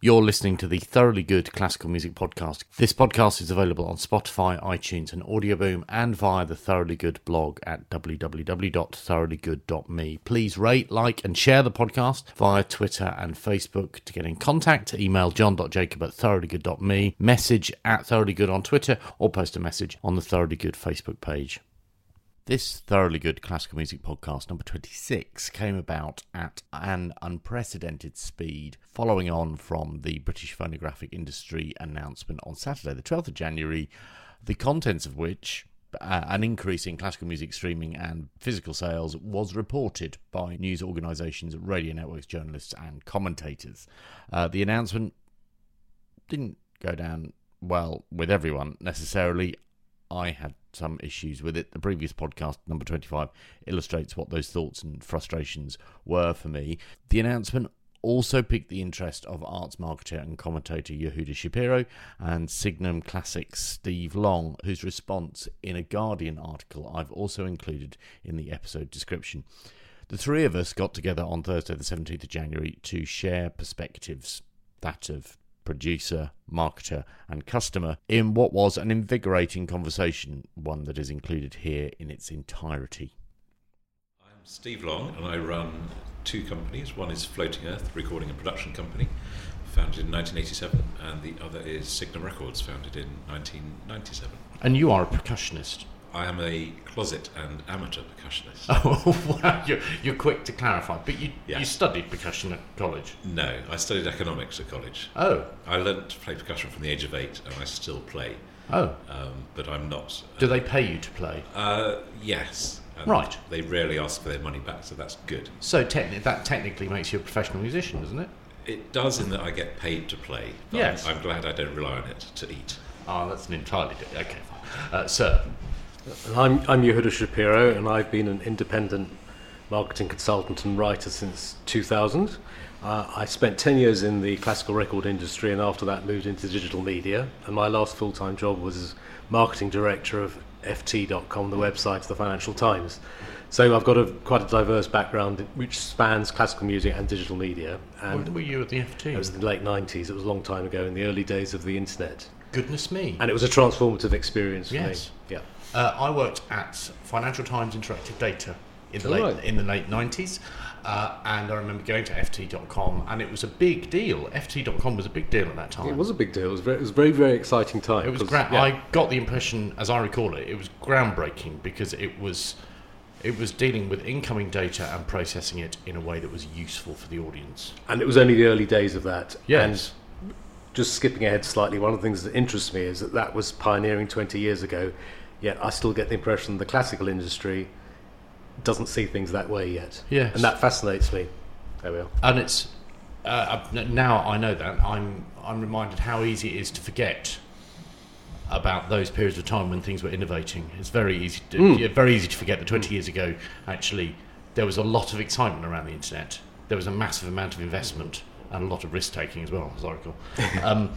You're listening to the Thoroughly Good Classical Music Podcast. This podcast is available on Spotify, iTunes, and Audioboom, and via the Thoroughly Good blog at www.thoroughlygood.me. Please rate, like, and share the podcast via Twitter and Facebook. To get in contact, email john.jacob at thoroughlygood.me, message at thoroughlygood on Twitter, or post a message on the Thoroughly Good Facebook page. This thoroughly good classical music podcast, number 26, came about at an unprecedented speed, following on from the British phonographic industry announcement on Saturday, the 12th of January, the contents of which, uh, an increase in classical music streaming and physical sales, was reported by news organisations, radio networks, journalists, and commentators. Uh, the announcement didn't go down well with everyone necessarily. I had some issues with it. The previous podcast, number 25, illustrates what those thoughts and frustrations were for me. The announcement also piqued the interest of arts marketer and commentator Yehuda Shapiro and Signum Classics Steve Long, whose response in a Guardian article I've also included in the episode description. The three of us got together on Thursday, the 17th of January, to share perspectives that of producer, marketer, and customer in what was an invigorating conversation, one that is included here in its entirety. I'm Steve Long, and I run two companies. One is Floating Earth, recording and production company, founded in 1987, and the other is Signum Records, founded in 1997. And you are a percussionist. I am a closet and amateur percussionist. Oh, wow. You're, you're quick to clarify. But you, Yeah. you studied percussion at college. No, I studied economics at college. Oh, I learnt to play percussion from the age of eight, and I still play, oh. um, but I'm not. Do they pay you to play? Uh, yes. Right. They rarely ask for their money back, so that's good. So techni- that technically makes you a professional musician, doesn't it? It does in that I get paid to play. But Yes. I'm, glad I don't rely on it to eat. Oh, that's an entirely different. Okay, fine. Uh, sir. I'm, I'm Yehuda Shapiro, and I've been an independent marketing consultant and writer since 2000. Uh, I spent 10 years in the classical record industry, and after that moved into digital media. And my last full-time job was as marketing director of FT.com, the website of the Financial Times. So I've got a quite a diverse background which spans classical music and digital media. When And were you at the FT? it was in the late 90s. It was a long time ago, in the early days of the internet, Goodness me. and it was a transformative experience for Yes. me. Yeah. Uh, I worked at Financial Times Interactive Data in the Oh, late right. in the late nineties, uh, and I remember going to FT.com, and it was a big deal. FT.com was a big deal at that time. It was a big deal. It was, very, it was a very, very exciting time. It was gra- yeah, I got the impression, as I recall it, it was groundbreaking because it was it was dealing with incoming data and processing it in a way that was useful for the audience. and it was only the early days of that. Yes. And just skipping ahead slightly, one of the things that interests me is that that was pioneering 20 years ago, yet I still get the impression the classical industry doesn't see things that way yet. Yes. And that fascinates me. There we are. and it's uh, now I know that I'm I'm reminded how easy it is to forget about those periods of time when things were innovating. It's very easy to, yeah, very easy to forget that 20 years ago actually there was a lot of excitement around the internet. There was a massive amount of investment and a lot of risk taking as well, as I recall. um,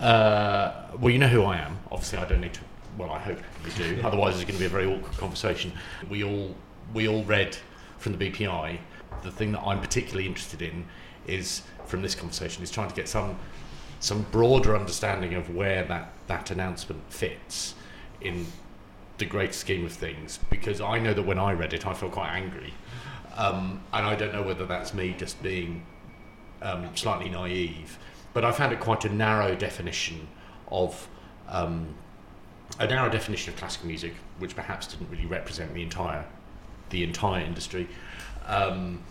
uh, well, you know who I am. Obviously, I don't need to. Well, I hope you do. Otherwise, it's going to be a very awkward conversation. We all we all read from the BPI. The thing that I'm particularly interested in is from this conversation is trying to get some some broader understanding of where that that announcement fits in the great scheme of things. Because I know that when I read it, I felt quite angry, um, and I don't know whether that's me just being um, slightly naive, but I found it quite a narrow definition of um, a narrow definition of classical music, which perhaps didn't really represent the entire the entire industry. Um,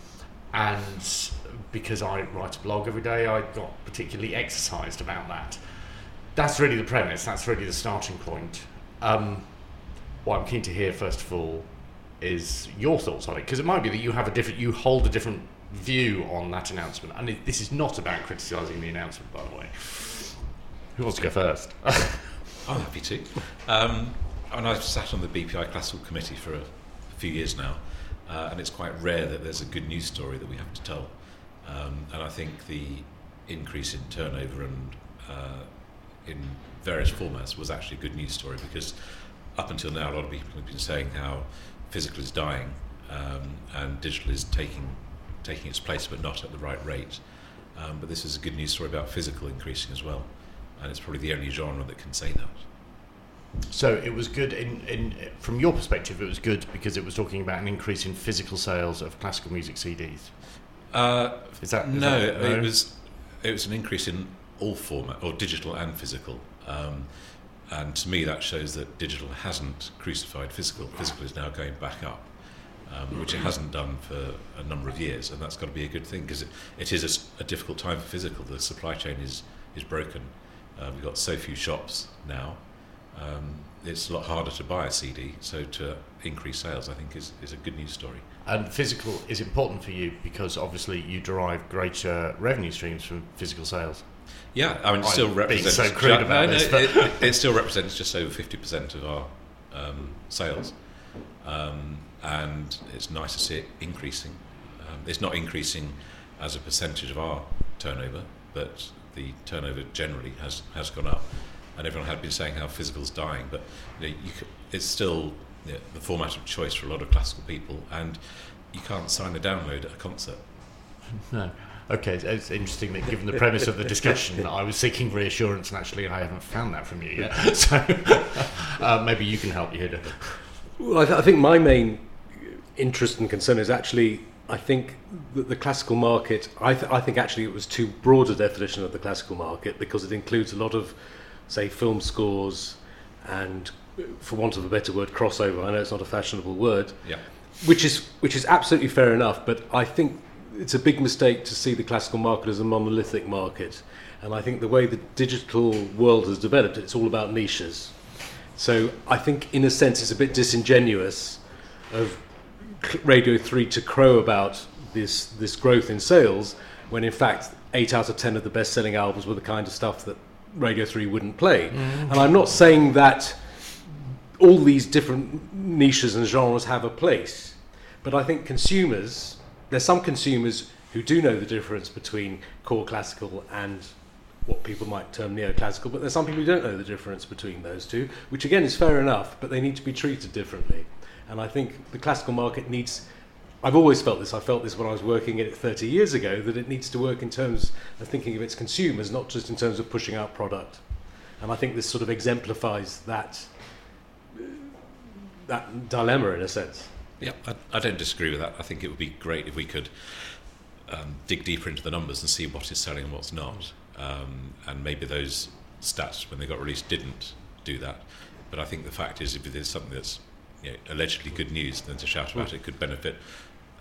and because I write a blog every day, I got particularly exercised about that. That's really the premise. That's really the starting point. Um, what I'm keen to hear first of all is your thoughts on it, because it might be that you have a different, you hold a different view on that announcement. And it, this is not about criticising the announcement, by the way. Who wants to go first? I'm happy to. Um, and I've sat on the BPI Classical Committee for a, few years now, uh, and it's quite rare that there's a good news story that we have to tell. Um, and I think the increase in turnover and uh, in various formats was actually a good news story because up until now, a lot of people have been saying how physical is dying um, and digital is taking taking its place, but not at the right rate. Um, but this is a good news story about physical increasing as well, and it's probably the only genre that can say that. So it was good in, in from your perspective. It was good because it was talking about an increase in physical sales of classical music CDs. Uh, Is that is no, that- it was it was an increase in all format, or digital and physical. Um, and to me, that shows that digital hasn't crucified physical. Physical is now going back up, um, which it hasn't done for a number of years, and that's got to be a good thing because it, it is a difficult time for physical. The supply chain is is broken. Uh, we've got so few shops now. Um, it's a lot harder to buy a CD, so to increase sales, I think, is, is a good news story. And physical is important for you because obviously you derive greater revenue streams from physical sales. Yeah, I mean, it I'm still being represents. so crude about no, this, it- it still represents just over fifty percent of our um, sales, um, and it's nice to see it increasing. Um, it's not increasing as a percentage of our turnover, but the turnover generally has has gone up. And everyone had been saying how physical's dying, but you know, you c it's still you know, the format of choice for a lot of classical people, and you can't sign a download at a concert. No. Okay, it's- it's interesting that given the premise of the discussion, I was seeking reassurance, and actually I haven't found that from you yet. So uh, maybe you can help, Yehuda. Well, I, th- I think my main interest and concern is actually, I think that the classical market, I, th- I think actually it was too broad a definition of the classical market because it includes a lot of, say, film scores and, for want of a better word, crossover. I know it's not a fashionable word, Yeah. which is which is absolutely fair enough. But I think it's a big mistake to see the classical market as a monolithic market. And I think the way the digital world has developed, it's all about niches. So I think, in a sense, it's a bit disingenuous of Radio 3 to crow about this, this growth in sales when, in fact, 8 out of 10 of the best selling albums were the kind of stuff that Radio 3 wouldn't play. Mm. And I'm not saying that all these different niches and genres have a place, but I think consumers, there's some consumers who do know the difference between core classical and what people might term neoclassical, but there's some people who don't know the difference between those two, which again is fair enough, but they need to be treated differently. And I think the classical market needs. I've always felt this. I felt this when I was working in it 30 years ago that it needs to work in terms of thinking of its consumers, not just in terms of pushing out product. And I think this sort of exemplifies that that dilemma in a sense. Yeah, I, I don't disagree with that. I think it would be great if we could um, dig deeper into the numbers and see what is selling and what's not. Um, and maybe those stats, when they got released, didn't do that. But I think the fact is, if there's something that's you know, allegedly good news, than to shout about it could benefit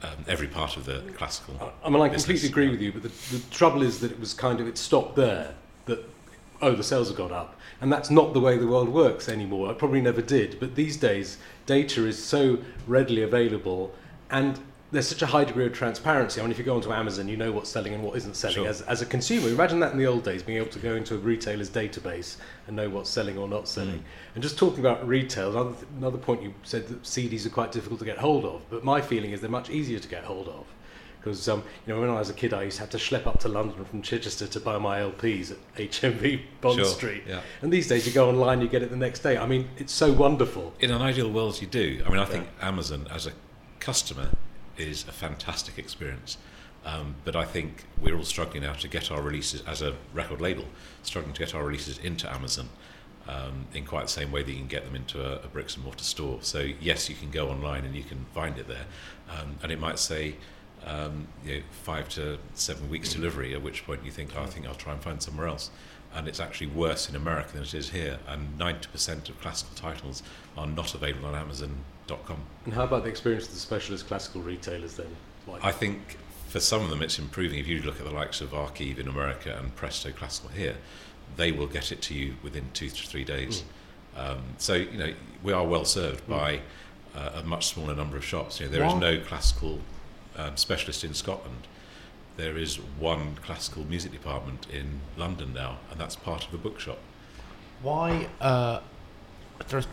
um, every part of the classical. I mean, I business. completely agree with you, but the, the trouble is that it was kind of it stopped there. That oh, the sales have gone up, and that's not the way the world works anymore. It probably never did, but these days data is so readily available, and there's such a high degree of transparency. I mean, if you go onto Amazon, you know what's selling and what isn't selling. Sure. As, as a consumer, imagine that in the old days, being able to go into a retailer's database and know what's selling or not selling. And just talking about retail, another, th- another point you said that CDs are quite difficult to get hold of, but my feeling is they're much easier to get hold of. Because um, you know, when I was a kid, I used to have to schlep up to London from Chichester to buy my LPs at HMV Bond Sure, Street. yeah. And these days, you go online, you get it the next day. I mean, it's so wonderful. In an ideal world, you do. I mean, I think Amazon as a customer is a fantastic experience. Um, but I think we're all struggling now to get our releases as a record label, struggling to get our releases into Amazon um, in quite the same way that you can get them into a, a bricks and mortar store. So yes, you can go online and you can find it there, um, and it might say um, you know, five to seven weeks delivery. At which point you think, oh, I think I'll try and find somewhere else. And it's actually worse in America than it is here. And 90% of classical titles are not available on Amazon.com. And how about the experience of the specialist classical retailers then? Like, I think for some of them it's improving. If you look at the likes of Archive in America and Presto Classical here, they will get it to you within two to three days. Um, so you know we are well served by uh, a much smaller number of shops. You know, there is Why- no classical um, specialist in Scotland. There is one classical music department in London now, and that's part of the bookshop. Why? Uh, there's-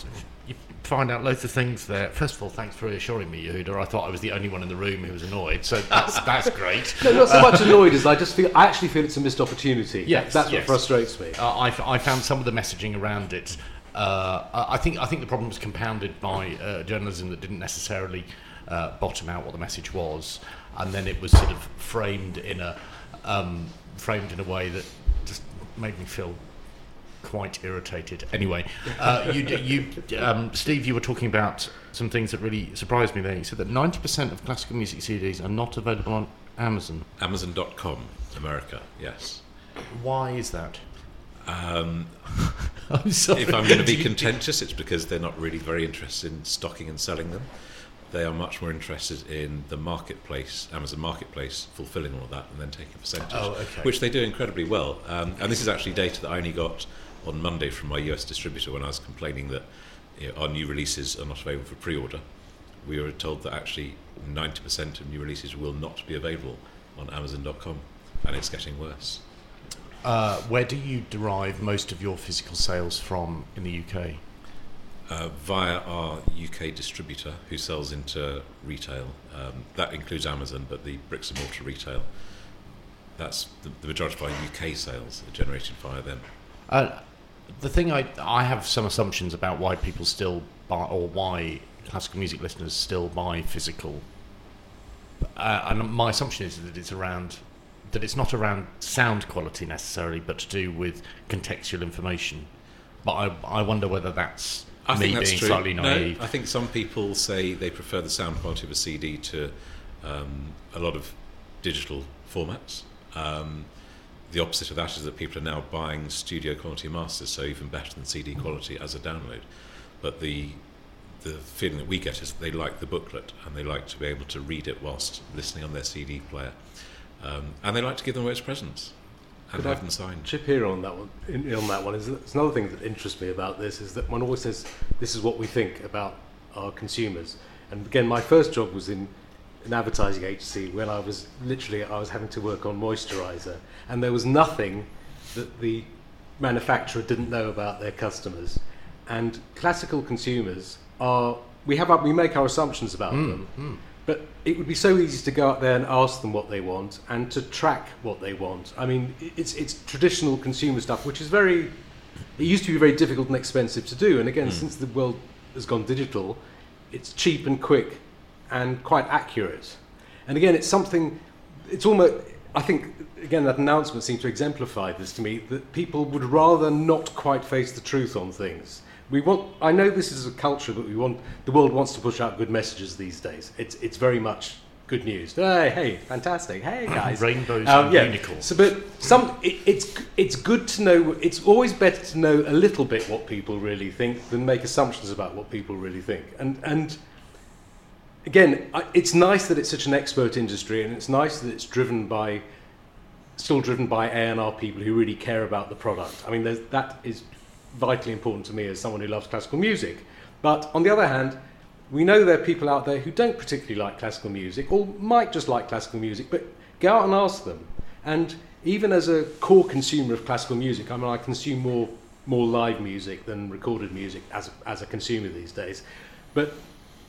you find out loads of things there. First of all, thanks for reassuring me, Yehuda. I thought I was the only one in the room who was annoyed, so that's that's great. no, not so much annoyed as I just feel. I actually feel it's a missed opportunity. Yes, that's yes. what frustrates me. Uh, I, I found some of the messaging around it. Uh, I I think I think the problem was compounded by uh, journalism that didn't necessarily uh, bottom out what the message was, and then it was sort of framed in a um, framed in a way that just made me feel quite irritated. Anyway, uh, you, you, um, Steve, you were talking about some things that really surprised me. There, you said that ninety percent of classical music CDs are not available on Amazon. Amazon.com, America, yes. Why is that? Um, I'm sorry. if I'm going to be contentious, it's because they're not really very interested in stocking and selling them. They are much more interested in the marketplace, Amazon Marketplace, fulfilling all of that and then taking a percentage, Oh, okay. which they do incredibly well. Um, and this is actually data that I only got on Monday from my US distributor when I was complaining that you know, our new releases are not available for pre-order. We were told that actually 90% of new releases will not be available on Amazon.com, and it's getting worse. Uh, where do you derive most of your physical sales from in the UK? uh, via our UK distributor who sells into retail. Um, that includes Amazon, but the bricks and mortar retail. That's the, the majority of our UK sales are generated via them. Uh, the thing I I have some assumptions about why people still buy or why classical music listeners still buy physical. Uh, and my assumption is that it's around that it's not around sound quality necessarily, but to do with contextual information. But I I wonder whether that's I me being true. slightly No, naive. I think some people say they prefer the sound quality of a CD to um, a lot of digital formats. Um, the opposite of that is that people are now buying studio quality masters, so even better than CD quality as a download. But the the feeling that we get is that they like the booklet and they like to be able to read it whilst listening on their CD player, um, and they like to give them away as presents and Could I- have them signed. chip here on that one. In, on that one is that it's another thing that interests me about this is that one always says this is what we think about our consumers. And again, my first job was in an advertising agency when I was literally I was having to work on moisturizer, and there was nothing that the manufacturer didn't know about their customers. And classical consumers are we have we make our assumptions about hmm, them. Hmm. But it would be so easy to go out there and ask them what they want and to track what they want. I mean, it's it's traditional consumer stuff, which is very. It used to be very difficult and expensive to do, and again, hmm. since the world has gone digital, it's cheap and quick, and quite accurate. And again, it's something. It's almost. I think again that announcement seemed to exemplify this to me that people would rather not quite face the truth on things. We want. I know this is a culture that we want. The world wants to push out good messages these days. It's it's very much good news. Hey, hey, fantastic. Hey, guys. Rainbows Um, and yeah. unicorns. So, but some. It, it's it's good to know. It's always better to know a little bit what people really think than make assumptions about what people really think. And and again, I, it's nice that it's such an expert industry, and it's nice that it's driven by, still driven by A and R people who really care about the product. I mean, that is vitally important to me as someone who loves classical music. But on the other hand, we know there are people out there who don't particularly like classical music, or might just like classical music, but go out and ask them. And even as a core consumer of classical music, I mean, I consume more more live music than recorded music as a, as a consumer these days. But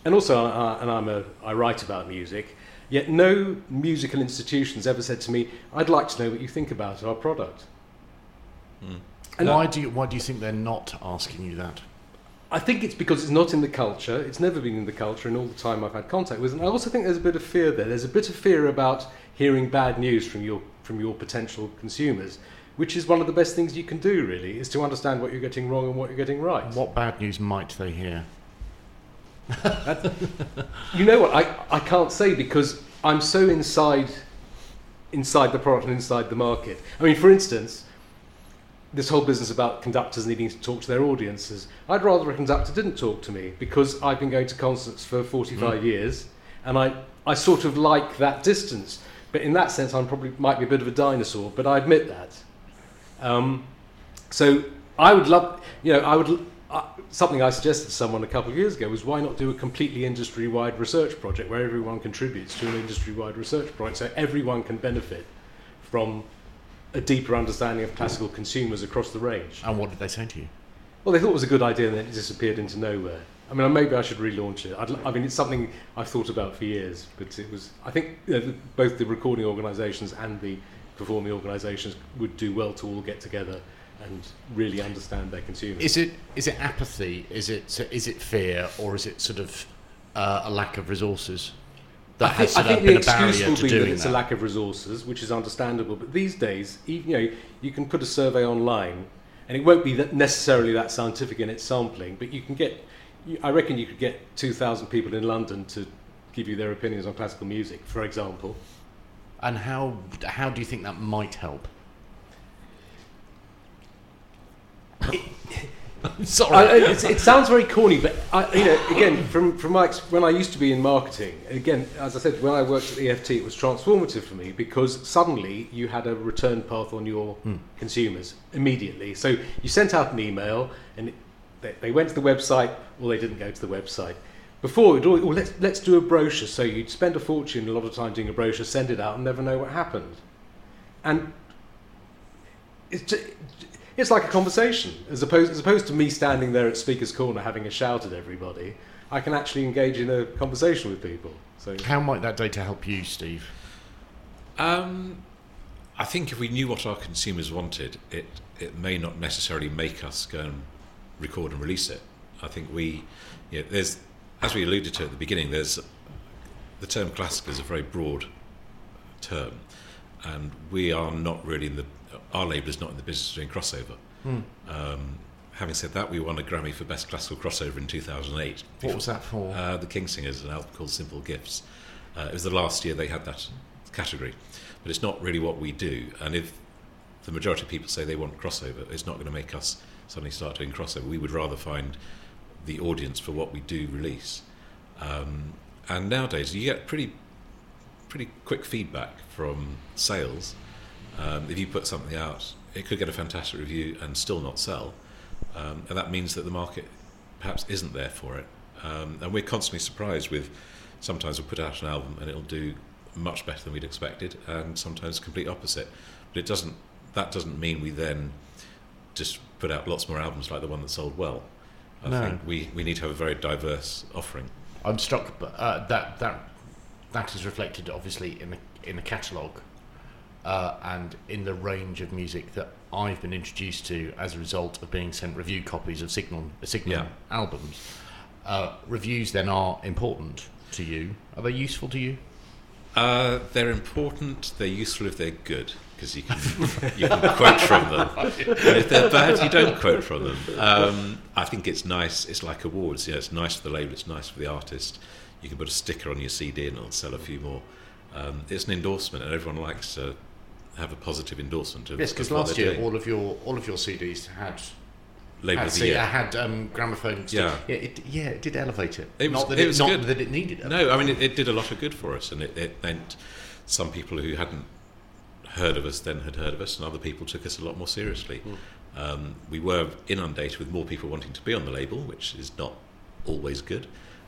and also, uh, and I'm a, I write about music. Yet no musical institutions ever said to me, "I'd like to know what you think about our product." Hmm. And why do you why do you think they're not asking you that? I think it's because it's not in the culture. It's never been in the culture, and all the time I've had contact with. And I also think there's a bit of fear there. There's a bit of fear about hearing bad news from your from your potential consumers, which is one of the best things you can do. Really, is to understand what you're getting wrong and what you're getting right. What bad news might they hear? You know what? I, I can't say because I'm so inside inside the product and inside the market. I mean, for instance, this whole business about conductors needing to talk to their audiences. I'd rather a conductor didn't talk to me because I've been going to concerts for 45 years and I, I sort of like that distance. But in that sense, I'm probably might be a bit of a dinosaur, but I admit that. Um, so I would love, you know, I would. Something I suggested to someone a couple of years ago was why not do a completely industry-wide research project where everyone contributes to an industry-wide research project, so everyone can benefit from a deeper understanding of classical consumers across the range. And what did they say to you? Well, they thought it was a good idea, and then it disappeared into nowhere. I mean, maybe I should relaunch it. I'd, I mean, it's something I've thought about for years, but it was. I think you know, both the recording organisations and the performing organisations would do well to all get together and really understand their consumers. Is it is it apathy? Is it is it fear, or is it sort of uh, a lack of resources? that I has think, I think the been a excuse barrier will be that it's that. a lack of resources, which is understandable. But these days, e- you know, you can put a survey online, and it won't be that necessarily that scientific in its sampling, but you can get. I reckon you could get two thousand people in London to give you their opinions on classical music, for example. And how how do you think that might help? Sorry. I, it's, it sounds very corny, but I, you know, again, from from my ex- when I used to be in marketing, again, as I said, when I worked at EFT, it was transformative for me because suddenly you had a return path on your hmm. consumers immediately. So you sent out an email, and it, they, they went to the website, or they didn't go to the website. Before, it, well, let's let's do a brochure. So you'd spend a fortune a lot of time doing a brochure, send it out, and never know what happened. And it's it's like a conversation as opposed as opposed to me standing there at speaker's corner having a shout at everybody. I can actually engage in a conversation with people. So how might that data help you, Steve? Um, I think if we knew what our consumers wanted, it it may not necessarily make us go and record and release it. I think we, you know, there's as we alluded to at the beginning, there's the term classical is a very broad term, and we are not really in the our label is not in the business of doing crossover. Um, having said that, we won a Grammy for best classical crossover in 2008. What was that for? Uh, the King's Singers, an album called Simple Gifts. Uh, it was the last year they had that category, but it's not really what we do. And if the majority of people say they want crossover, it's not going to make us suddenly start doing crossover. We would rather find the audience for what we do release. Um, and nowadays, you get pretty pretty quick feedback from sales. Um, if you put something out, it could get a fantastic review and still not sell, um, and that means that the market perhaps isn't there for it. Um, and we're constantly surprised with. Sometimes we'll put out an album and it'll do much better than we'd expected, and sometimes complete opposite. But it doesn't. That doesn't mean we then just put out lots more albums like the one that sold well. I No. think we, we need to have a very diverse offering. I'm struck uh, that that that is reflected obviously in the in the catalogue uh, and in the range of music that I've been introduced to as a result of being sent review copies of Signum Signum Yeah. albums. Uh, reviews then are important to you. Are they useful to you? Uh, they're important. They're useful if they're good because you can you can quote from them. And if they're bad, you don't quote from them. Um, I think it's nice. It's like awards. Know, it's nice for the label. It's nice for the artist. You can put a sticker on your CD and it'll sell a few more. Um, it's an endorsement, and everyone likes to have a positive endorsement. Of, Yes, because last year doing. all of your all of your CDs had label had, of the year. had um, gramophone. Yeah. yeah, it, yeah, it did elevate it. It was- not that it was not good. that it needed. No, I mean it, it did a lot of good for us, and it, it meant some people who hadn't heard of us then had heard of us, and other people took us a lot more seriously. Um, we were inundated with more people wanting to be on the label, which is not always good.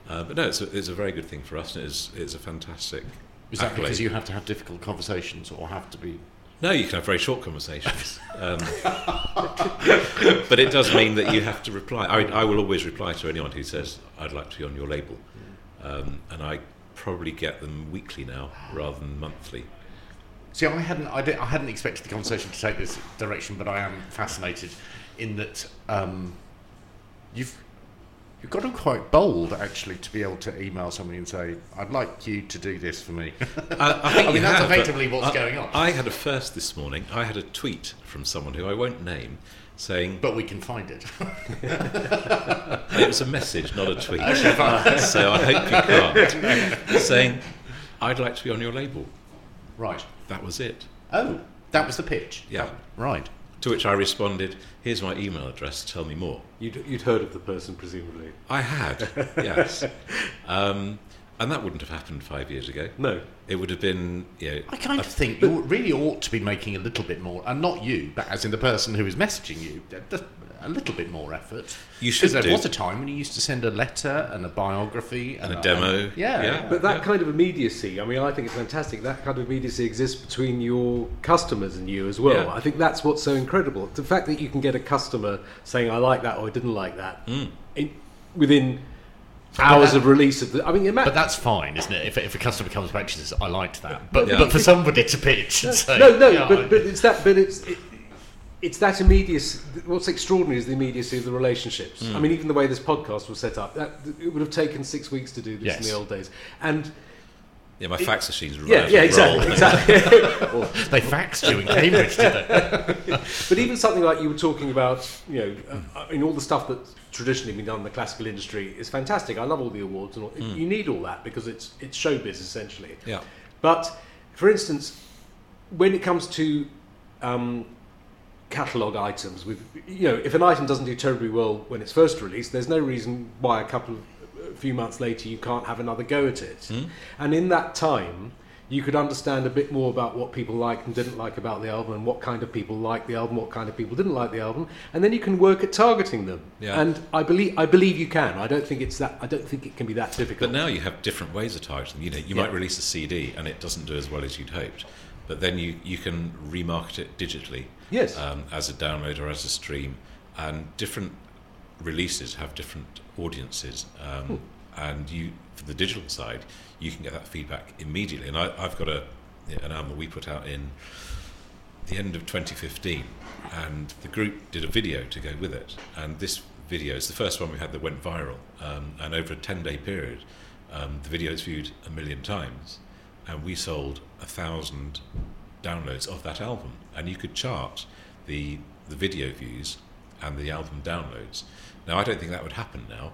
Uh, but no, it's a, it's a very good thing for us, and it's, it's a fantastic. Is that accolade. because you have to have difficult conversations or have to be? No, you can have very short conversations. Um, but it does mean that you have to reply. I, I will always reply to anyone who says, I'd like to be on your label. Um, and I probably get them weekly now rather than monthly. See, I hadn't, I, I hadn't expected the conversation to take this direction, but I am fascinated in that um, you've you've got to be quite bold actually to be able to email somebody and say, "I'd like you to do this for me." I, I, think I mean, that's have, effectively what's I- going on. I had a first this morning. I had a tweet from someone who I won't name saying, but we can find it. it was a message, not a tweet. so I hope you can't. saying, I'd like to be on your label. right. That was it. Oh, that was the pitch. Yeah. Right. To which I responded, here's my email address, tell me more. you'd, you'd heard of the person presumably. I had, yes. Um, and that wouldn't have happened five years ago. No, It would have been, you know, I kind of think you really ought to be making a little bit more, and not you, but as in the person who is messaging you, a little bit more effort. You 'Cause should There do. was a time when you used to send a letter and a biography and, And a demo, yeah, yeah. but that kind of immediacy. I mean, I think it's fantastic. That kind of immediacy exists between your customers and you as well. Yeah. I think that's what's so incredible. The fact that you can get a customer saying, "I like that" or "I didn't like that," Mm. in, within hours that- of release of the. I mean, But imagine. that's fine, isn't it? If, if a customer comes back and says, "I liked that," but Yeah. but for somebody to pitch and say, no, no, "Yeah, but, but it's that. But it's it, it's that immediacy. What's extraordinary is the immediacy of the relationships. Hmm. I mean, even the way this podcast was set up, that it would have taken six weeks to do this in the old days, and Yeah, my fax machine's yeah, yeah, exactly, exactly. They faxed you in Cambridge, did they? But even something like you were talking about, you know, uh, I mean, all the stuff that's traditionally been done in the classical industry is fantastic. I love all the awards, and all. you need all that because it's it's showbiz essentially. Yeah. But for instance, when it comes to um, catalog items, with you know, if an item doesn't do terribly well when it's first released, there's no reason why a couple of few months later you can't have another go at it. And in that time, you could understand a bit more about what people liked and didn't like about the album, and what kind of people liked the album, what kind of people didn't like the album, and then you can work at targeting them. Yeah. And I believe I believe you can. I don't think it's that. I don't think it can be that difficult. But now you have different ways of targeting. You know, you Yeah. might release a CD and it doesn't do as well as you'd hoped, but then you, you can remarket it digitally Yes. um, as a download or as a stream, and different releases have different audiences. Um, And you, for the digital side, you can get that feedback immediately. And I, I've got a an album that we put out in the end of 2015, and the group did a video to go with it. And this video is the first one we had that went viral. Um, and over a 10 day period, um, the video is viewed a million times, and we sold a thousand downloads of that album. And you could chart the the video views and the album downloads. Now, I don't think that would happen now.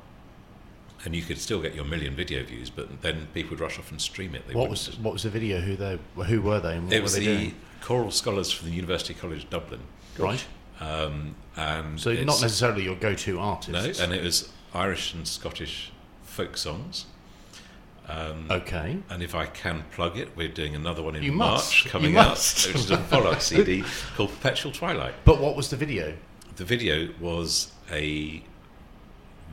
And you could still get your million video views, but then people would rush off and stream it. They What was what was the video? Who they? Who were they? And what it were was they the doing? choral scholars from the University College Dublin, Right. um, and So not necessarily your go-to artist. no, and it was Irish and Scottish folk songs. Um, okay. And if I can plug it, we're doing another one in You March must. Coming out, which is a follow-up CD called Perpetual Twilight. But what was the video? The video was a.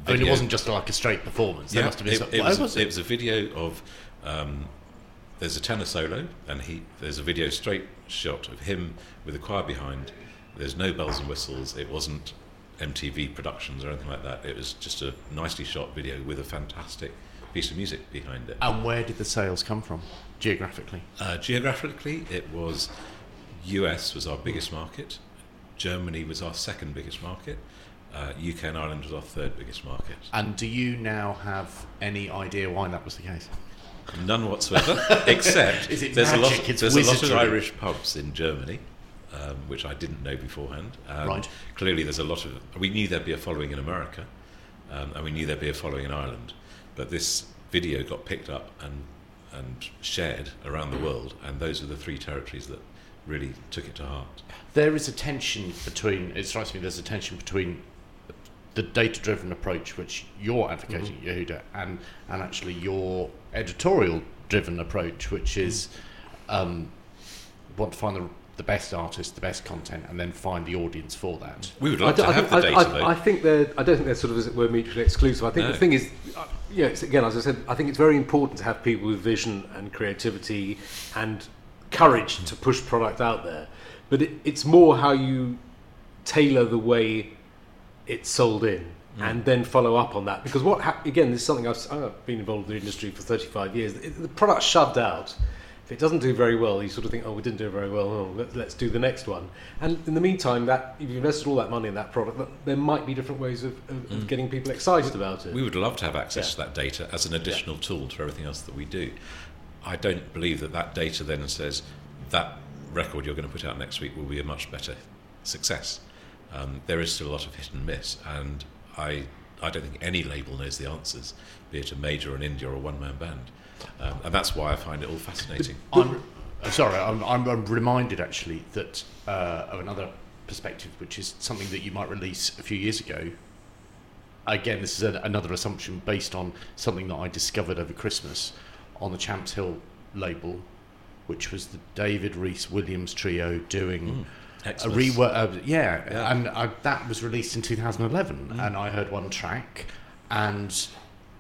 I mean, it wasn't just like a straight performance. There Yeah, must have been. it, some, it was, was it it? was a video of. Um, there's a tenor solo, and he there's a video straight shot of him with a choir behind. There's no bells and whistles. It wasn't MTV productions or anything like that. It was just a nicely shot video with a fantastic piece of music behind it. And where did the sales come from geographically? Uh, geographically, it was US was our biggest market. Germany was our second biggest market. Uh, UK and Ireland was our third biggest market. And do you now have any idea why that was the case? None whatsoever, except Is it there's a lot. It's there's a lot of. Irish pubs in Germany, um, which I didn't know beforehand. And Right. Clearly, there's a lot of. We knew there'd be a following in America, um, and we knew there'd be a following in Ireland. But this video got picked up and and shared around the world, and those are the three territories that really took it to heart. There is a tension between. It strikes me there's a tension between the data-driven approach which you're advocating, Yehuda, and and actually your editorial-driven approach, which is um, want to find the the best artist, the best content, and then find the audience for that. We would I to have think- the I- data, I, though. I think they're. I don't think they're sort of as it were mutually exclusive. I think No. the thing is, uh, you know, it's, again, as I said, I think it's very important to have people with vision and creativity and courage to push product out there. But it, it's more how you tailor the way it's sold in mm. and then follow up on that. Because what hap- again, this is something I've, I've been involved in the industry for 35 years. The product's shoved out. If it doesn't do very well, you sort of think, oh, we didn't do very well. Oh, let, let's do the next one. And in the meantime, that if you invested all that money in that product, that, there might be different ways of, of, of mm. getting people excited about it. We would love to have access Yeah. to that data as an additional tool to everything else that we do. I don't believe that that data then says that record you're going to put out next week will be a much better success. Um, there is still a lot of hit and miss, and I, I don't think any label knows the answers, be it a major, or an indie, or a one man band. Um, and that's why I find it all fascinating. I'm uh, sorry. I'm, I'm, reminded actually that uh, of another perspective, which is something that you might release a few years ago. Again, this is a, another assumption based on something that I discovered over Christmas on the Champs Hill label, which was the David Rees-Williams trio doing a Xmas. rework. Uh, yeah, Yeah. and I, that was released in 2011, Mm. and I heard one track, and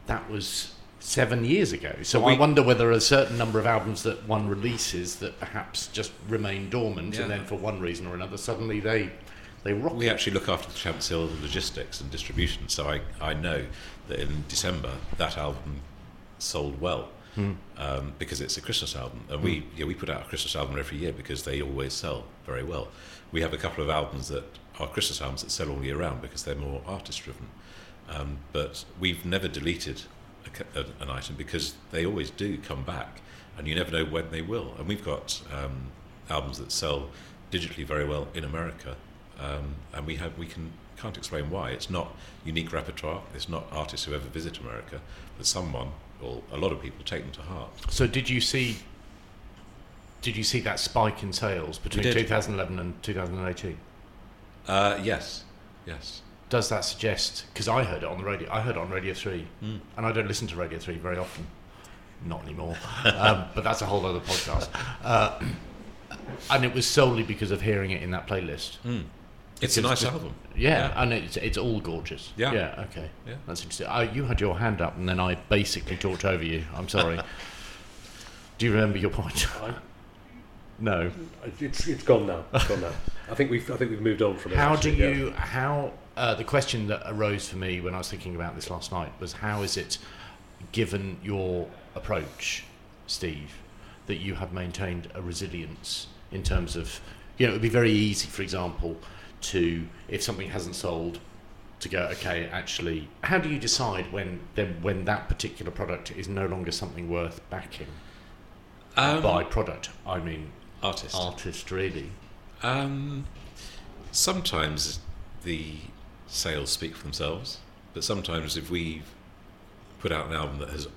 that was seven years ago. So But I we- wonder whether a certain number of albums that one releases that perhaps just remain dormant, Yeah. and then for one reason or another, suddenly they they rock. We actually look after the Champs Hill logistics and distribution, so I, I know that in December that album sold well um, because it's a Christmas album, and we yeah we put out a Christmas album every year because they always sell very well. We have a couple of albums that are Christmas albums that sell all year round because they're more artist driven, um, but we've never deleted a a- an item because they always do come back, and you never know when they will. And we've got um, albums that sell digitally very well in America, um, and we have we can can't explain why. It's not unique repertoire. It's not artists who ever visit America, but someone or a lot of people take them to heart. So did you see? Did you see that spike in sales between 2011 and 2018? Uh, yes, yes. Does that suggest? Because I heard it on the radio. I heard it on Radio Three, Mm. and I don't listen to Radio Three very often. Not anymore. um, but that's a whole other podcast. Uh, and it was solely because of hearing it in that playlist. Mm. It's a nice album. Yeah, Yeah. and it's it's all gorgeous. Yeah. Yeah. Okay. Yeah. That's interesting. Uh, you had your hand up, and then I basically talked over you. I'm sorry. Do you remember your point? I, no. it's it's gone now. It's gone now. I think we've I think we've moved on from it. How do actually, yeah. you? How uh, the question that arose for me when I was thinking about this last night was how is it, given your approach, Steve, that you have maintained a resilience in terms of, you know, it would be very easy, for example, to if something hasn't sold, to go okay, actually, how do you decide when then when that particular product is no longer something worth backing? Um, By product, I mean artist. artist, really. Um, sometimes the sales speak for themselves, but sometimes if we've put out an album that has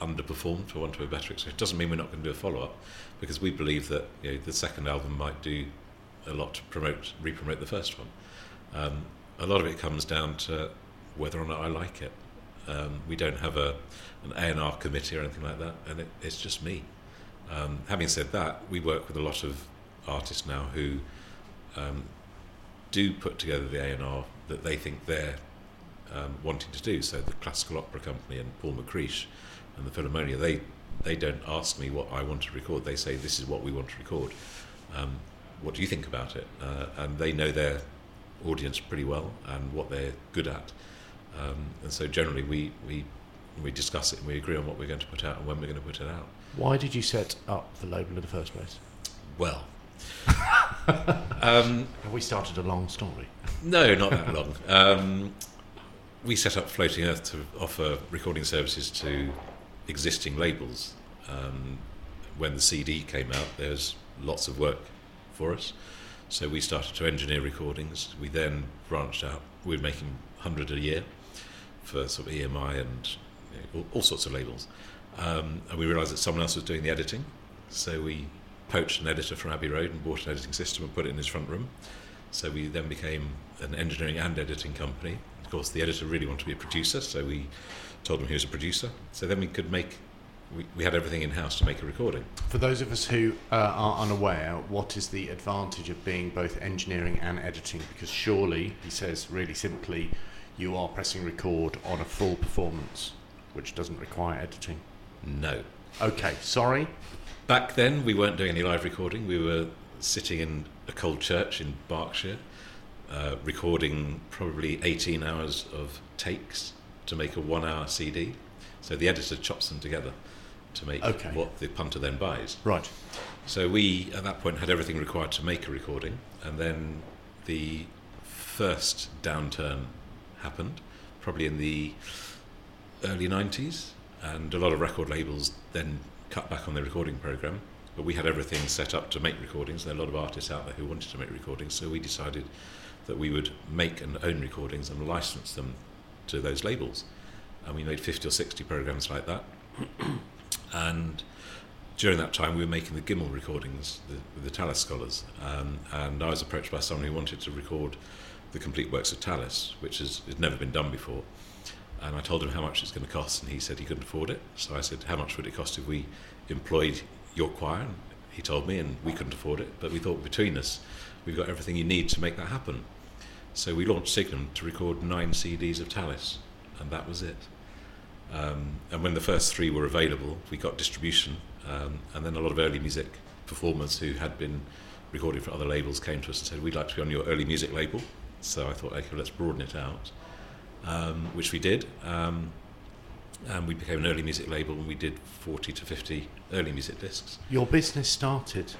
underperformed, for want of a better expression, it doesn't mean we're not going to do a follow up, because we believe that you know, the second album might do a lot to promote, re-promote the first one. Um, a lot of it comes down to whether or not I like it. Um, we don't have a an A&R committee or anything like that, and it, it's just me. Um, having said that, we work with a lot of artists now who um, do put together the A&R that they think they're um, wanting to do. So the Classical Opera Company and Paul McCreesh and the Philharmonia, they they don't ask me what I want to record. They say this is what we want to record. Um, what do you think about it? Uh, and they know their audience pretty well and what they're good at. Um, and so generally we, we we discuss it and we agree on what we're going to put out and when we're going to put it out. Why did you set up the label in the first place? Well, um, Have we started a long story? No, not that long. Um, we set up Floating Earth to offer recording services to existing labels. Um, when the CD came out, there's lots of work for us. So we started to engineer recordings. We then branched out. We were making 100 a year for sort of EMI and you know, all, all sorts of labels. Um, and we realised that someone else was doing the editing. So we poached an editor from Abbey Road and bought an editing system and put it in his front room. So we then became an engineering and editing company. Of course, the editor really wanted to be a producer, so we told him he was a producer. So then we could make, we, we had everything in house to make a recording. For those of us who uh, are unaware, what is the advantage of being both engineering and editing? Because surely, he says really simply, you are pressing record on a full performance, which doesn't require editing. No. Okay, sorry. Back then, we weren't doing any live recording. We were sitting in a cold church in Berkshire, uh, recording probably 18 hours of takes to make a one hour CD. So the editor chops them together to make Okay. what the punter then buys. Right. So we, at that point, had everything required to make a recording, and then the first downturn happened, probably in the early 90s, and a lot of record labels then cut back on their recording program. But we had everything set up to make recordings. There are a lot of artists out there who wanted to make recordings, so we decided that we would make and own recordings and license them to those labels. And we made 50 or 60 programs like that. And during that time, we were making the Gimell recordings with the Tallis scholars, um, and I was approached by someone who wanted to record the complete works of Tallis, which has, never been done before. And I told him how much it's going to cost, and he said he couldn't afford it. So I said, "How much would it cost if we employed your choir?" And he told me, and we couldn't afford it. But we thought between us, we've got everything you need to make that happen. So we launched Signum to record nine CDs of Tallis, and that was it. Um, and when the first three were available, we got distribution, um, and then a lot of early music performers who had been recording for other labels came to us and said, "We'd like to be on your early music label." So I thought, okay, let's broaden it out, um, which we did, um, and we became an early music label, and we did 40 to 50 early music discs. Your business started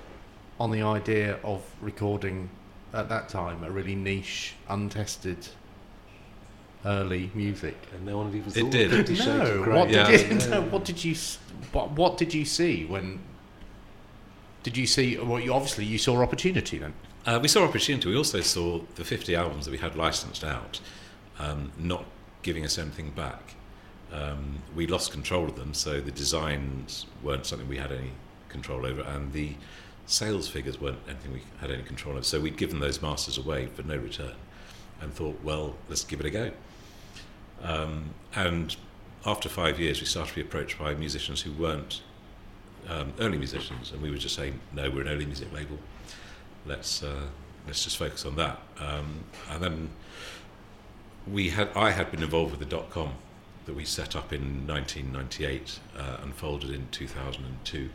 on the idea of recording at that time a really niche, untested early music? And no one even It thought did. of Fifty Shades No, of Grey. what Yeah. did you, no, what did you what, what did you see when? Did you see? Well, you obviously you saw opportunity then. Uh, we saw opportunity. We also saw the 50 albums that we had licensed out um, not giving us anything back. Um, we lost control of them, so the designs weren't something we had any control over, and the sales figures weren't anything we had any control of. So we'd given those masters away for no return, and thought, well, let's give it a go. Um, and after five years, we started to be approached by musicians who weren't um, early musicians, and we were just saying, no, we're an early music label let's uh, let's just focus on that. Um, and then we had I had been involved with the dot com that we set up in 1998 uh, and folded in 2002.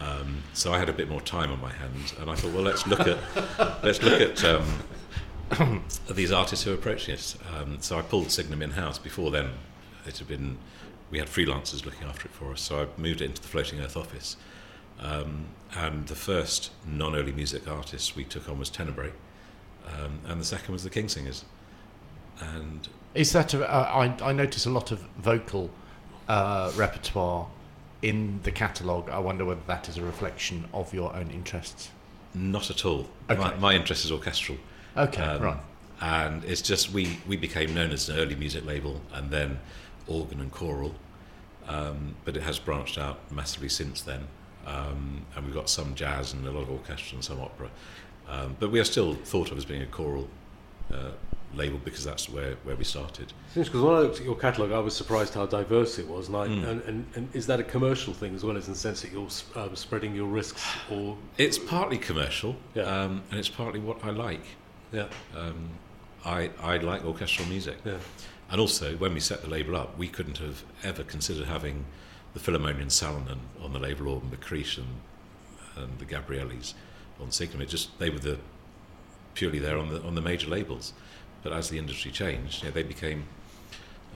Um, so I had a bit more time on my hands, and I thought, well, let's look at let's look at um, these artists who are approaching us. Um, so I pulled Signum in house. Before then, it had been we had freelancers looking after it for us. So I moved it into the Floating Earth office. Um, and the first non-early music artist we took on was Tenebrae, um, and the second was the King's Singers. And Is that a, uh, I, I notice a lot of vocal uh, repertoire in the catalogue. I wonder whether that is a reflection of your own interests. not at all. Okay. My, my interest is orchestral. Okay, Um, right. And it's just we, we became known as an early music label and then organ and choral. Um, but it has branched out massively since then. Um, and we've got some jazz and a lot of orchestra and some opera. Um, but we are still thought of as being a choral uh, label because that's where, where we started. Because when I looked at your catalogue, I was surprised how diverse it was. And, I, Mm. and, and, and is that a commercial thing as well as in the sense that you're um, spreading your risks? Or It's partly commercial Yeah. um, and it's partly what I like. Yeah, Um, I, I like orchestral music. yeah, And also, when we set the label up, we couldn't have ever considered having the Philharmonia and Salonen on the label or McCreesh and, and the Gabrielis on Signum. It just they were the purely there on the on the major labels. But as the industry changed, you know, they became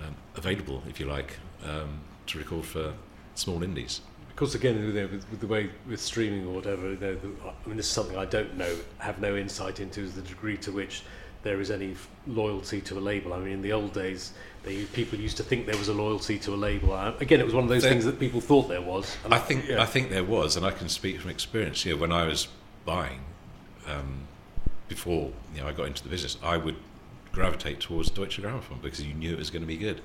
um, available, if you like, um, to record for small indies. Because again, with, with the way with streaming or whatever, you know, the, I mean, this is something I don't know, have no insight into, is the degree to which there is any f- loyalty to a label. I mean, in the old days, they, people used to think there was a loyalty to a label. Uh, again, it was one of those There- things that people thought there was. And I think yeah. I think there was, and I can speak from experience. You know, when I was buying, um, before you know I got into the business, I would gravitate towards Deutsche Grammophon because you knew it was going to be good.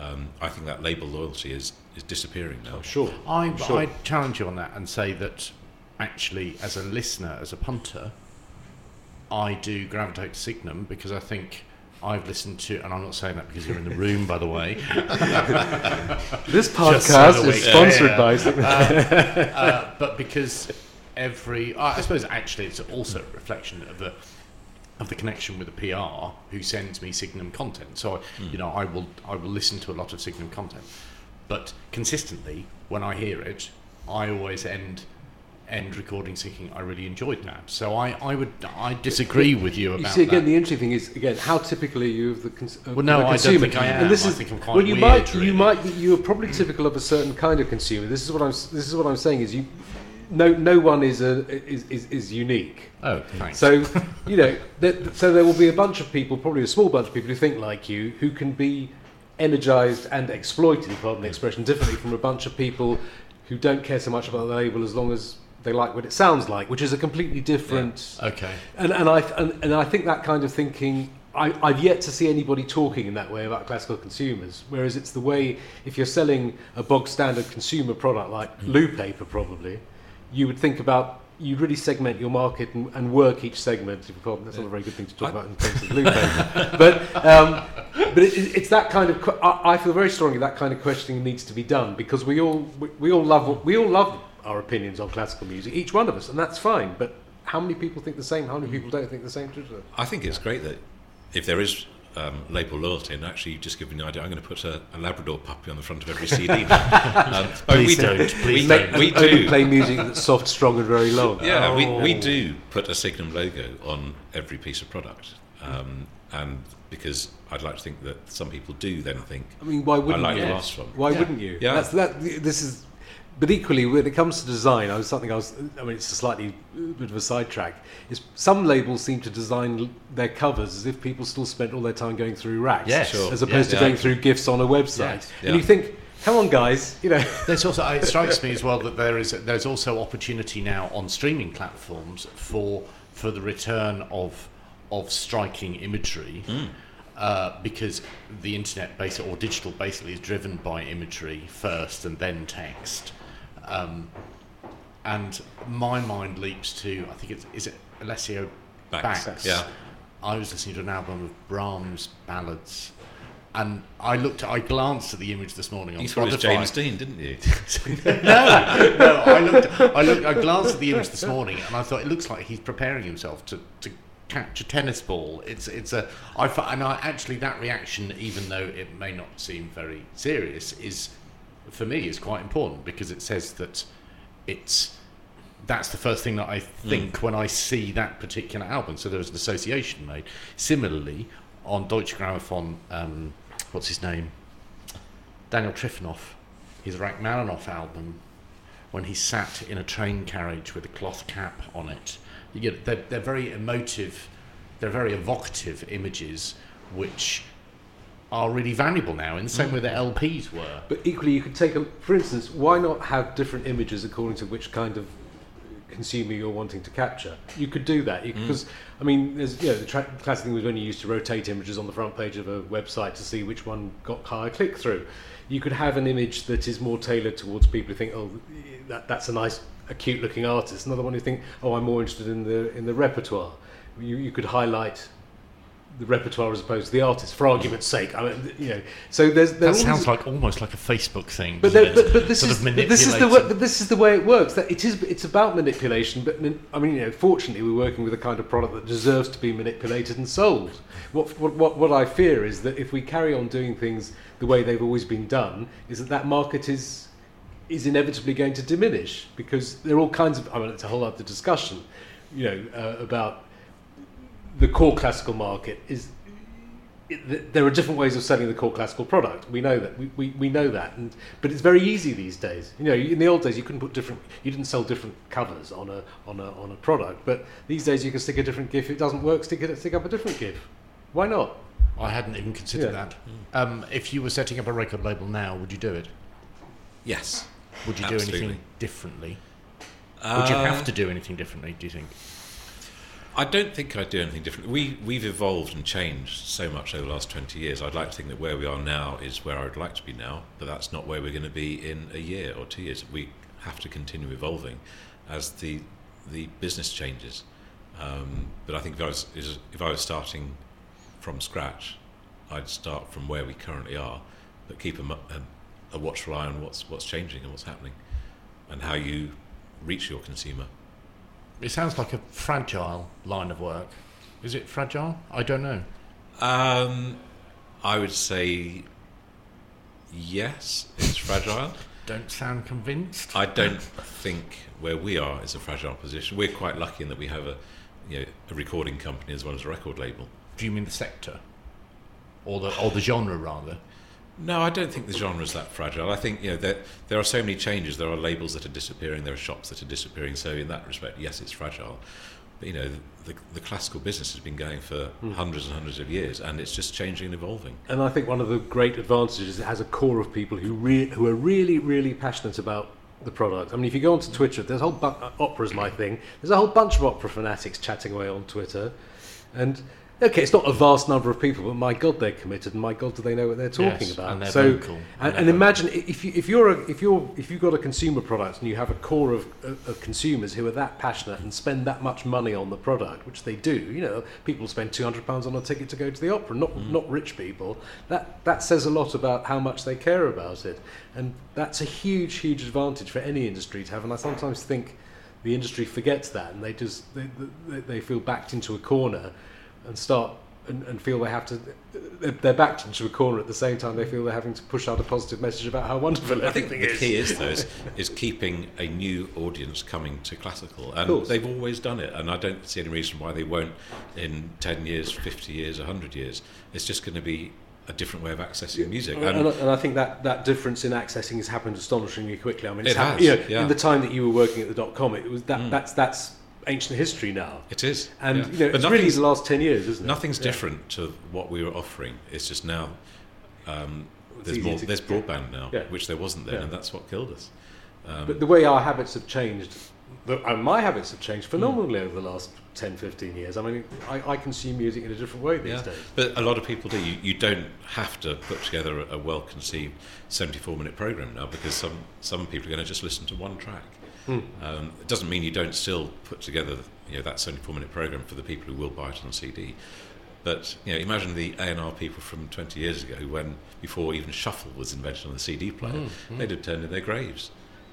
Um, I think that label loyalty is is disappearing now. Oh, sure. I, Sure. I challenge you on that and say that actually, as a listener, as a punter, I do gravitate to Signum because I think I've listened to, and I'm not saying that because you're in the room, by the way. This podcast so that is we- sponsored yeah. by. Signum. uh, but because every, I suppose actually it's also a reflection of the of the connection with the PR who sends me Signum content. So hmm. you know, I will I will listen to a lot of Signum content, but consistently when I hear it, I always end end recording thinking I really enjoyed that. So I, I would I disagree with you about. You see, again, that. the interesting thing is, again, how typical are you of the, cons- of Well, no, the I don't consumer? think I am. And this I is, think I'm quite well, you weird, might, really. you might, you are probably typical of a certain kind of consumer. This is what I'm, this is what I'm saying is you, no, no one is a, is, is, is unique. Oh, thanks. So, you know, th- so there will be a bunch of people, probably a small bunch of people who think like you, who can be energized and exploited, pardon the expression, differently from a bunch of people who don't care so much about the label as long as they like what it sounds like, which is a completely different. okay. And, and, I, and, and I think that kind of thinking, I, I've yet to see anybody talking in that way about classical consumers. Whereas it's the way, if you're selling a bog standard consumer product like mm. loo paper, probably, you would think about, you'd really segment your market and, and work each segment. That's not a very good thing to talk I- about in terms of paper. but um, but it, it's that kind of, I, I feel very strongly that kind of questioning needs to be done because we all, we, we all love, we all love our opinions on classical music, each one of us, and that's fine. But how many people think the same? How many people don't think the same? I think it's great that if there is um, label loyalty, and actually just given me an idea, I'm going to put a, a Labrador puppy on the front of every CD. now. um, but Please we, don't, please we, don't. we do. play music that's soft, strong, and very long. Yeah, we, we Oh. do put a Signum logo on every piece of product. Um, and because I'd like to think that some people do then think, I mean, why wouldn't I like you? the last one. Why Yeah. wouldn't you? Yeah. That's that. This is but equally, when it comes to design, I was something I was. I mean, it's a slightly uh, bit of a sidetrack. Is some labels seem to design their covers as if people still spent all their time going through racks, Yes. Sure. as opposed Yeah. to going through GIFs on a website. Yes. And you think, come on, guys, you know. There's also it strikes me as well that there is there's also opportunity now on streaming platforms for for the return of of striking imagery. Uh, because the internet basically or digital basically is driven by imagery first and then text, um, and my mind leaps to I think it's is it Alessio Bax, Bax. yeah. I was listening to an album of Brahms ballads, and I looked I glanced at the image this morning on You thought it was Spotify. James Dean, didn't you? no, no. I looked. I looked. I glanced at the image this morning, and I thought it looks like he's preparing himself to, to catch a tennis ball. It's it's a. I and I actually that reaction, even though it may not seem very serious, is for me is quite important because it says that it's. That's the first thing that I think when I see that particular album. So there was an association made. Similarly, on Deutsche Grammophon, um, what's his name? Daniil Trifonov, his Rachmaninoff album, when he sat in a train carriage with a cloth cap on it. You get they're, they're very emotive, they're very evocative images, which are really valuable now in the same mm. way that LPs were. But equally, you could take a, for instance, why not have different images according to which kind of consumer you're wanting to capture? You could do that because, mm. I mean, there's you know the tra- classic thing was when you used to rotate images on the front page of a website to see which one got higher click through. You could have an image that is more tailored towards people who think, oh, that, that's a nice, acute looking artist. Another one who think, oh, I'm more interested in the in the repertoire. You, you could highlight the repertoire as opposed to the artist, for argument's sake. I mean, you know, so there's That there's all sounds these- like almost like a Facebook thing. but, there, but, but this sort is of this is the way, but this is the way it works. That it is it's about manipulation. But I mean, you know, fortunately, we're working with a kind of product that deserves to be manipulated and sold. What what what, what I fear is that if we carry on doing things the way they've always been done, is that that market is is inevitably going to diminish because there are all kinds of. I mean, it's a whole other discussion, you know, uh, about the core classical market is it, there are different ways of selling the core classical product. We know that. We, we, we know that. And, but it's very easy these days. You know, in the old days, you couldn't put different. You didn't sell different covers on a on a on a product. But these days, you can stick a different GIF. If it doesn't work, stick it stick up a different GIF. Why not? I hadn't even considered Yeah. that. Um, if you were setting up a record label now, would you do it? yes. Would you do anything differently? Would you Uh, have to do anything differently? Do you think? I don't think I'd do anything different. We we've evolved and changed so much over the last twenty years. I'd like to think that where we are now is where I'd like to be now, but that's not where we're going to be in a year or two years. We have to continue evolving as the the business changes. Um, but I think if I was if I was starting from scratch, I'd start from where we currently are, but keep a, a, a watchful eye on what's what's changing and what's happening, and how you reach your consumer. It sounds like a fragile line of work. Is it fragile? I don't know. Um, I would say yes, it's fragile. Don't sound convinced. I don't think where we are is a fragile position. We're quite lucky in that we have a, you know, a recording company as well as a record label. Do you mean the sector, or the or the genre rather? No, I don't think the genre is that fragile. I think you know there there are so many changes. There are labels that are disappearing. There are shops that are disappearing. So in that respect, yes, it's fragile. But you know, the, the classical business has been going for hundreds and hundreds of years, and it's just changing and evolving. And I think one of the great advantages is it has a core of people who re- who are really, really passionate about the product. I mean, if you go onto Twitter, there's a whole bu- uh, opera's my thing. There's a whole bunch of opera fanatics chatting away on Twitter, and okay, it's not a vast number of people, but my God, they're committed, and my God, do they know what they're talking Yes, about? and they're so, vocal, and and, and imagine if you if you're a, if you're if you've got a consumer product and you have a core of, of, of consumers who are that passionate and spend that much money on the product, which they do. You know, people spend two hundred pounds on a ticket to go to the opera, not mm. not rich people. That that says a lot about how much they care about it, and that's a huge huge advantage for any industry to have. And I sometimes think the industry forgets that, and they just they, they, they feel backed into a corner and start and, and feel they have to they're- backed into a corner at the same time they feel they're having to push out a positive message about how wonderful I think the is. key is though is, is keeping a new audience coming to classical, and they've always done it. And I don't see any reason why they won't in ten years, fifty years, hundred years. It's just going to be a different way of accessing music. And, and, and I think that, that difference in accessing has happened astonishingly quickly. I mean, it's It hap- has, you know, yeah. in the time that you were working at the dot com, it was that Mm. that's that's ancient history now. it is, And yeah. you know, but it's really the last ten years, isn't it? nothing's Yeah. different to what we were offering. It's just now um, It's there's more. to- There's broadband now, Yeah. which there wasn't then, and that's what killed us. Um, But the way our habits have changed, the, and my habits have changed phenomenally over the last 10, 15 years. I mean, I, I consume music in a different way these days. but a lot of people do. You, you don't have to put together a, a well-conceived 74-minute program now because some some people are going to just listen to one track. Hmm. Um, it doesn't mean you don't still put together you know that 74-minute program for the people who will buy it on CD. But you know, imagine the A&R people from 20 years ago, when before even shuffle was invented on the CD player, they'd have turned in their graves.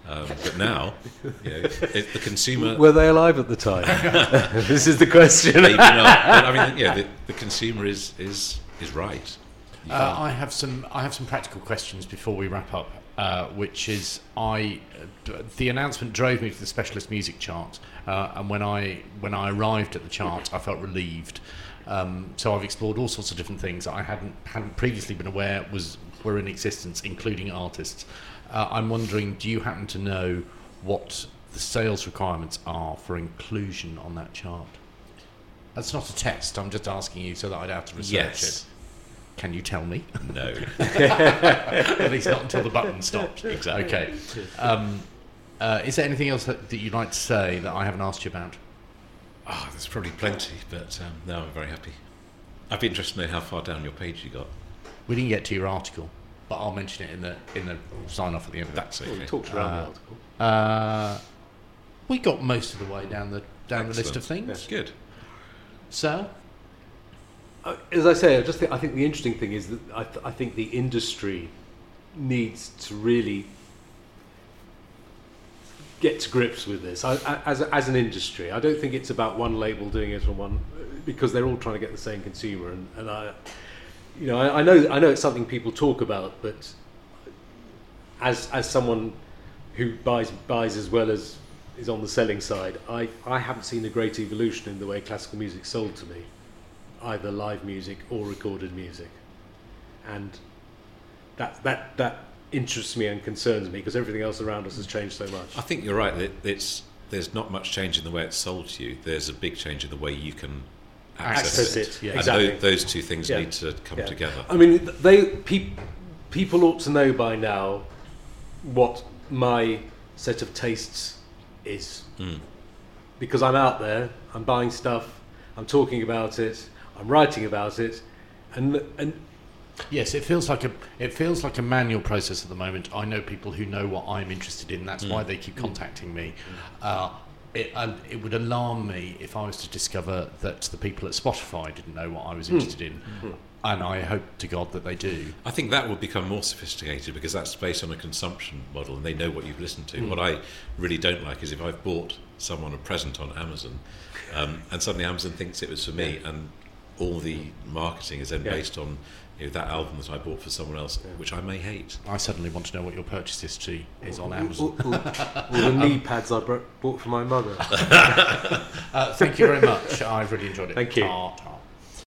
Um, but now, you know, it, the consumer Were they alive at the time? this is the question. maybe not. But I mean, yeah, the, the consumer is is is right. Uh, I have some. I have some practical questions before we wrap up. Uh, which is, I d- the announcement drove me to the specialist music chart, uh, and when I when I arrived at the chart, I felt relieved. Um, so I've explored all sorts of different things that I hadn't hadn't previously been aware was were in existence, including artists. Uh, I'm wondering, do you happen to know what the sales requirements are for inclusion on that chart? That's not a test. I'm just asking you so that I'd have to research Yes. it. Can you tell me? no. At least not until the button stops. Exactly. Okay. Um, uh, is there anything else that, that you'd like to say that I haven't asked you about? Ah, there's probably plenty, but um, no, I'm very happy. I'd be interested to know how far down your page you got. We didn't get to your article, but I'll mention it in the in the sign off at the end of that. That's Well, we okay. talked around Uh, the article. Uh, we got most of the way down the down the list of Excellent. things. Good. So, Uh, as I say, I just think, I think the interesting thing is that I, th- I think the industry needs to really get to grips with this I, as, as an industry. I don't think it's about one label doing it or one because they're all trying to get the same consumer. And, and I, you know, I, I know I know it's something people talk about, but as as someone who buys buys as well as is on the selling side, I, I haven't seen a great evolution in the way classical music sold to me either live music or recorded music, and that that that interests me and concerns me because everything else around us has changed so much. I think you're right. It's there's not much change in the way it's sold to you. There's a big change in the way you can access, Access it. it, yeah, and exactly. tho- those two things Yeah. need to come Yeah. together. I mean, they peop, people ought to know by now what my set of tastes is Mm. because I'm out there, I'm buying stuff, I'm talking about it, I'm writing about it, and and yes, it feels like a it feels like a manual process at the moment. I know people who know what I'm interested in. That's why mm. they keep mm. contacting me. Mm. Uh, it, and it would alarm me if I was to discover that the people at Spotify didn't know what I was hmm. interested in, hmm. and I hope to God that they do. I think that will become more sophisticated because that's based on a consumption model and they know what you've listened to. Hmm. What I really don't like is if I've bought someone a present on Amazon um, and suddenly Amazon thinks it was for me and all the marketing is then Yeah. based on you know, that album that I bought for someone else, which I may hate. I suddenly want to know what your purchase history is on all, Amazon. all- all the knee pads I br- bought for my mother. Uh, thank you very much. I've really enjoyed it. Thank you. Ta- ta.